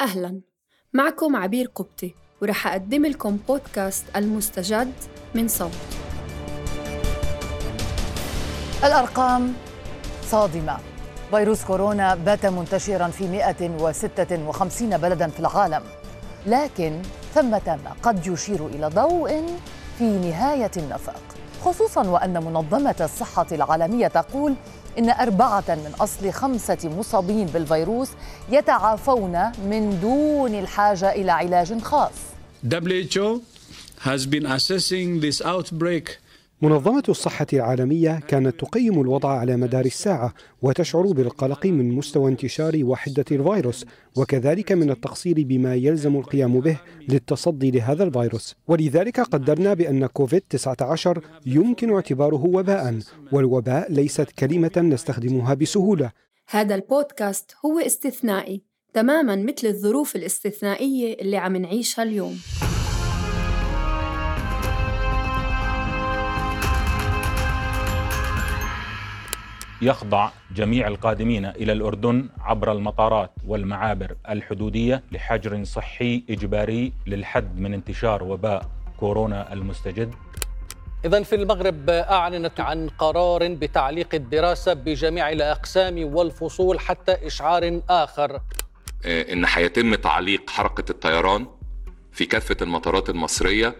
أهلا. معكم عبير قبطي ورح أقدم لكم بودكاست المستجد من صوت. الأرقام صادمة. فيروس كورونا بات منتشرا في 156 بلدا في العالم. لكن ثمة ما قد يشير إلى ضوء في نهاية النفق. خصوصا وأن منظمة الصحة العالمية تقول إن أربعة من أصل خمسة مصابين بالفيروس يتعافون من دون الحاجة إلى علاج خاص. WHO has been assessing this outbreak منظمة الصحة العالمية كانت تقيم الوضع على مدار الساعة وتشعر بالقلق من مستوى انتشار وحدة الفيروس وكذلك من التقصير بما يلزم القيام به للتصدي لهذا الفيروس. ولذلك قدرنا بأن كوفيد-19 يمكن اعتباره وباء والوباء ليست كلمة نستخدمها بسهولة. هذا البودكاست هو استثنائي تماما مثل الظروف الاستثنائية اللي عم نعيشها اليوم. يخضع جميع القادمين إلى الأردن عبر المطارات والمعابر الحدودية لحجر صحي إجباري للحد من انتشار وباء كورونا المستجد. إذا في المغرب أعلنت عن قرار بتعليق الدراسة بجميع الأقسام والفصول حتى إشعار آخر. إن هيتم تعليق حركة الطيران في كافة المطارات المصرية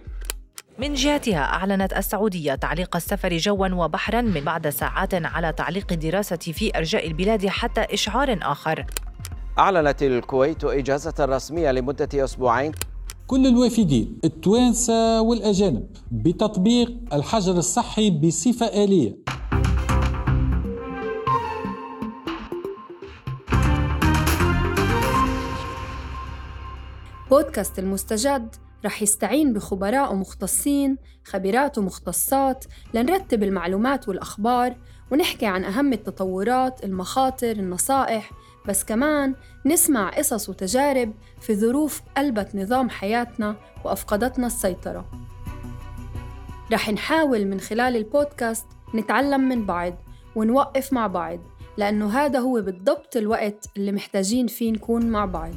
من جهتها أعلنت السعودية تعليق السفر جوا وبحرا من بعد ساعات على تعليق الدراسة في أرجاء البلاد حتى إشعار آخر. أعلنت الكويت إجازة رسمية لمدة أسبوعين. كل الوافدين التوانسة والأجانب بتطبيق الحجر الصحي بصفة آلية. بودكاست المستجد رح يستعين بخبراء ومختصين خبيرات ومختصات لنرتب المعلومات والأخبار ونحكي عن أهم التطورات المخاطر النصائح. بس كمان نسمع قصص وتجارب في ظروف قلبت نظام حياتنا وأفقدتنا السيطرة. رح نحاول من خلال البودكاست نتعلم من بعض ونوقف مع بعض لأنه هذا هو بالضبط الوقت اللي محتاجين فيه نكون مع بعض.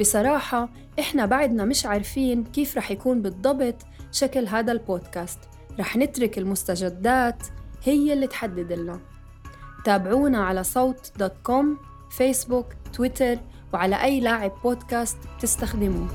بصراحة إحنا بعدنا مش عارفين كيف رح يكون بالضبط شكل هذا البودكاست. رح نترك المستجدات هي اللي تحدد لنا. تابعونا على صوت dot com فيسبوك تويتر وعلى أي لاعب بودكاست تستخدموه